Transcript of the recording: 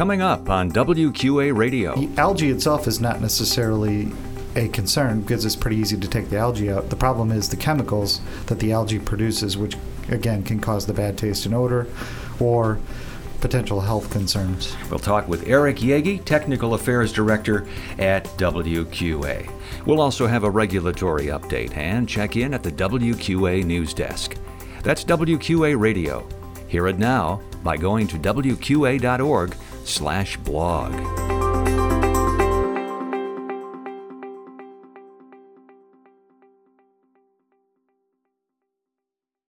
coming up on WQA Radio. The algae itself is not necessarily a concern because it's pretty easy to take the algae out. The problem is the chemicals that the algae produces, which again can cause the bad taste and odor or potential health concerns. We'll talk with Eric Yeggy, Technical Affairs Director at WQA. We'll also have a regulatory update and check in at the WQA News Desk. That's WQA Radio. Hear it now by going to wqa.org/blog.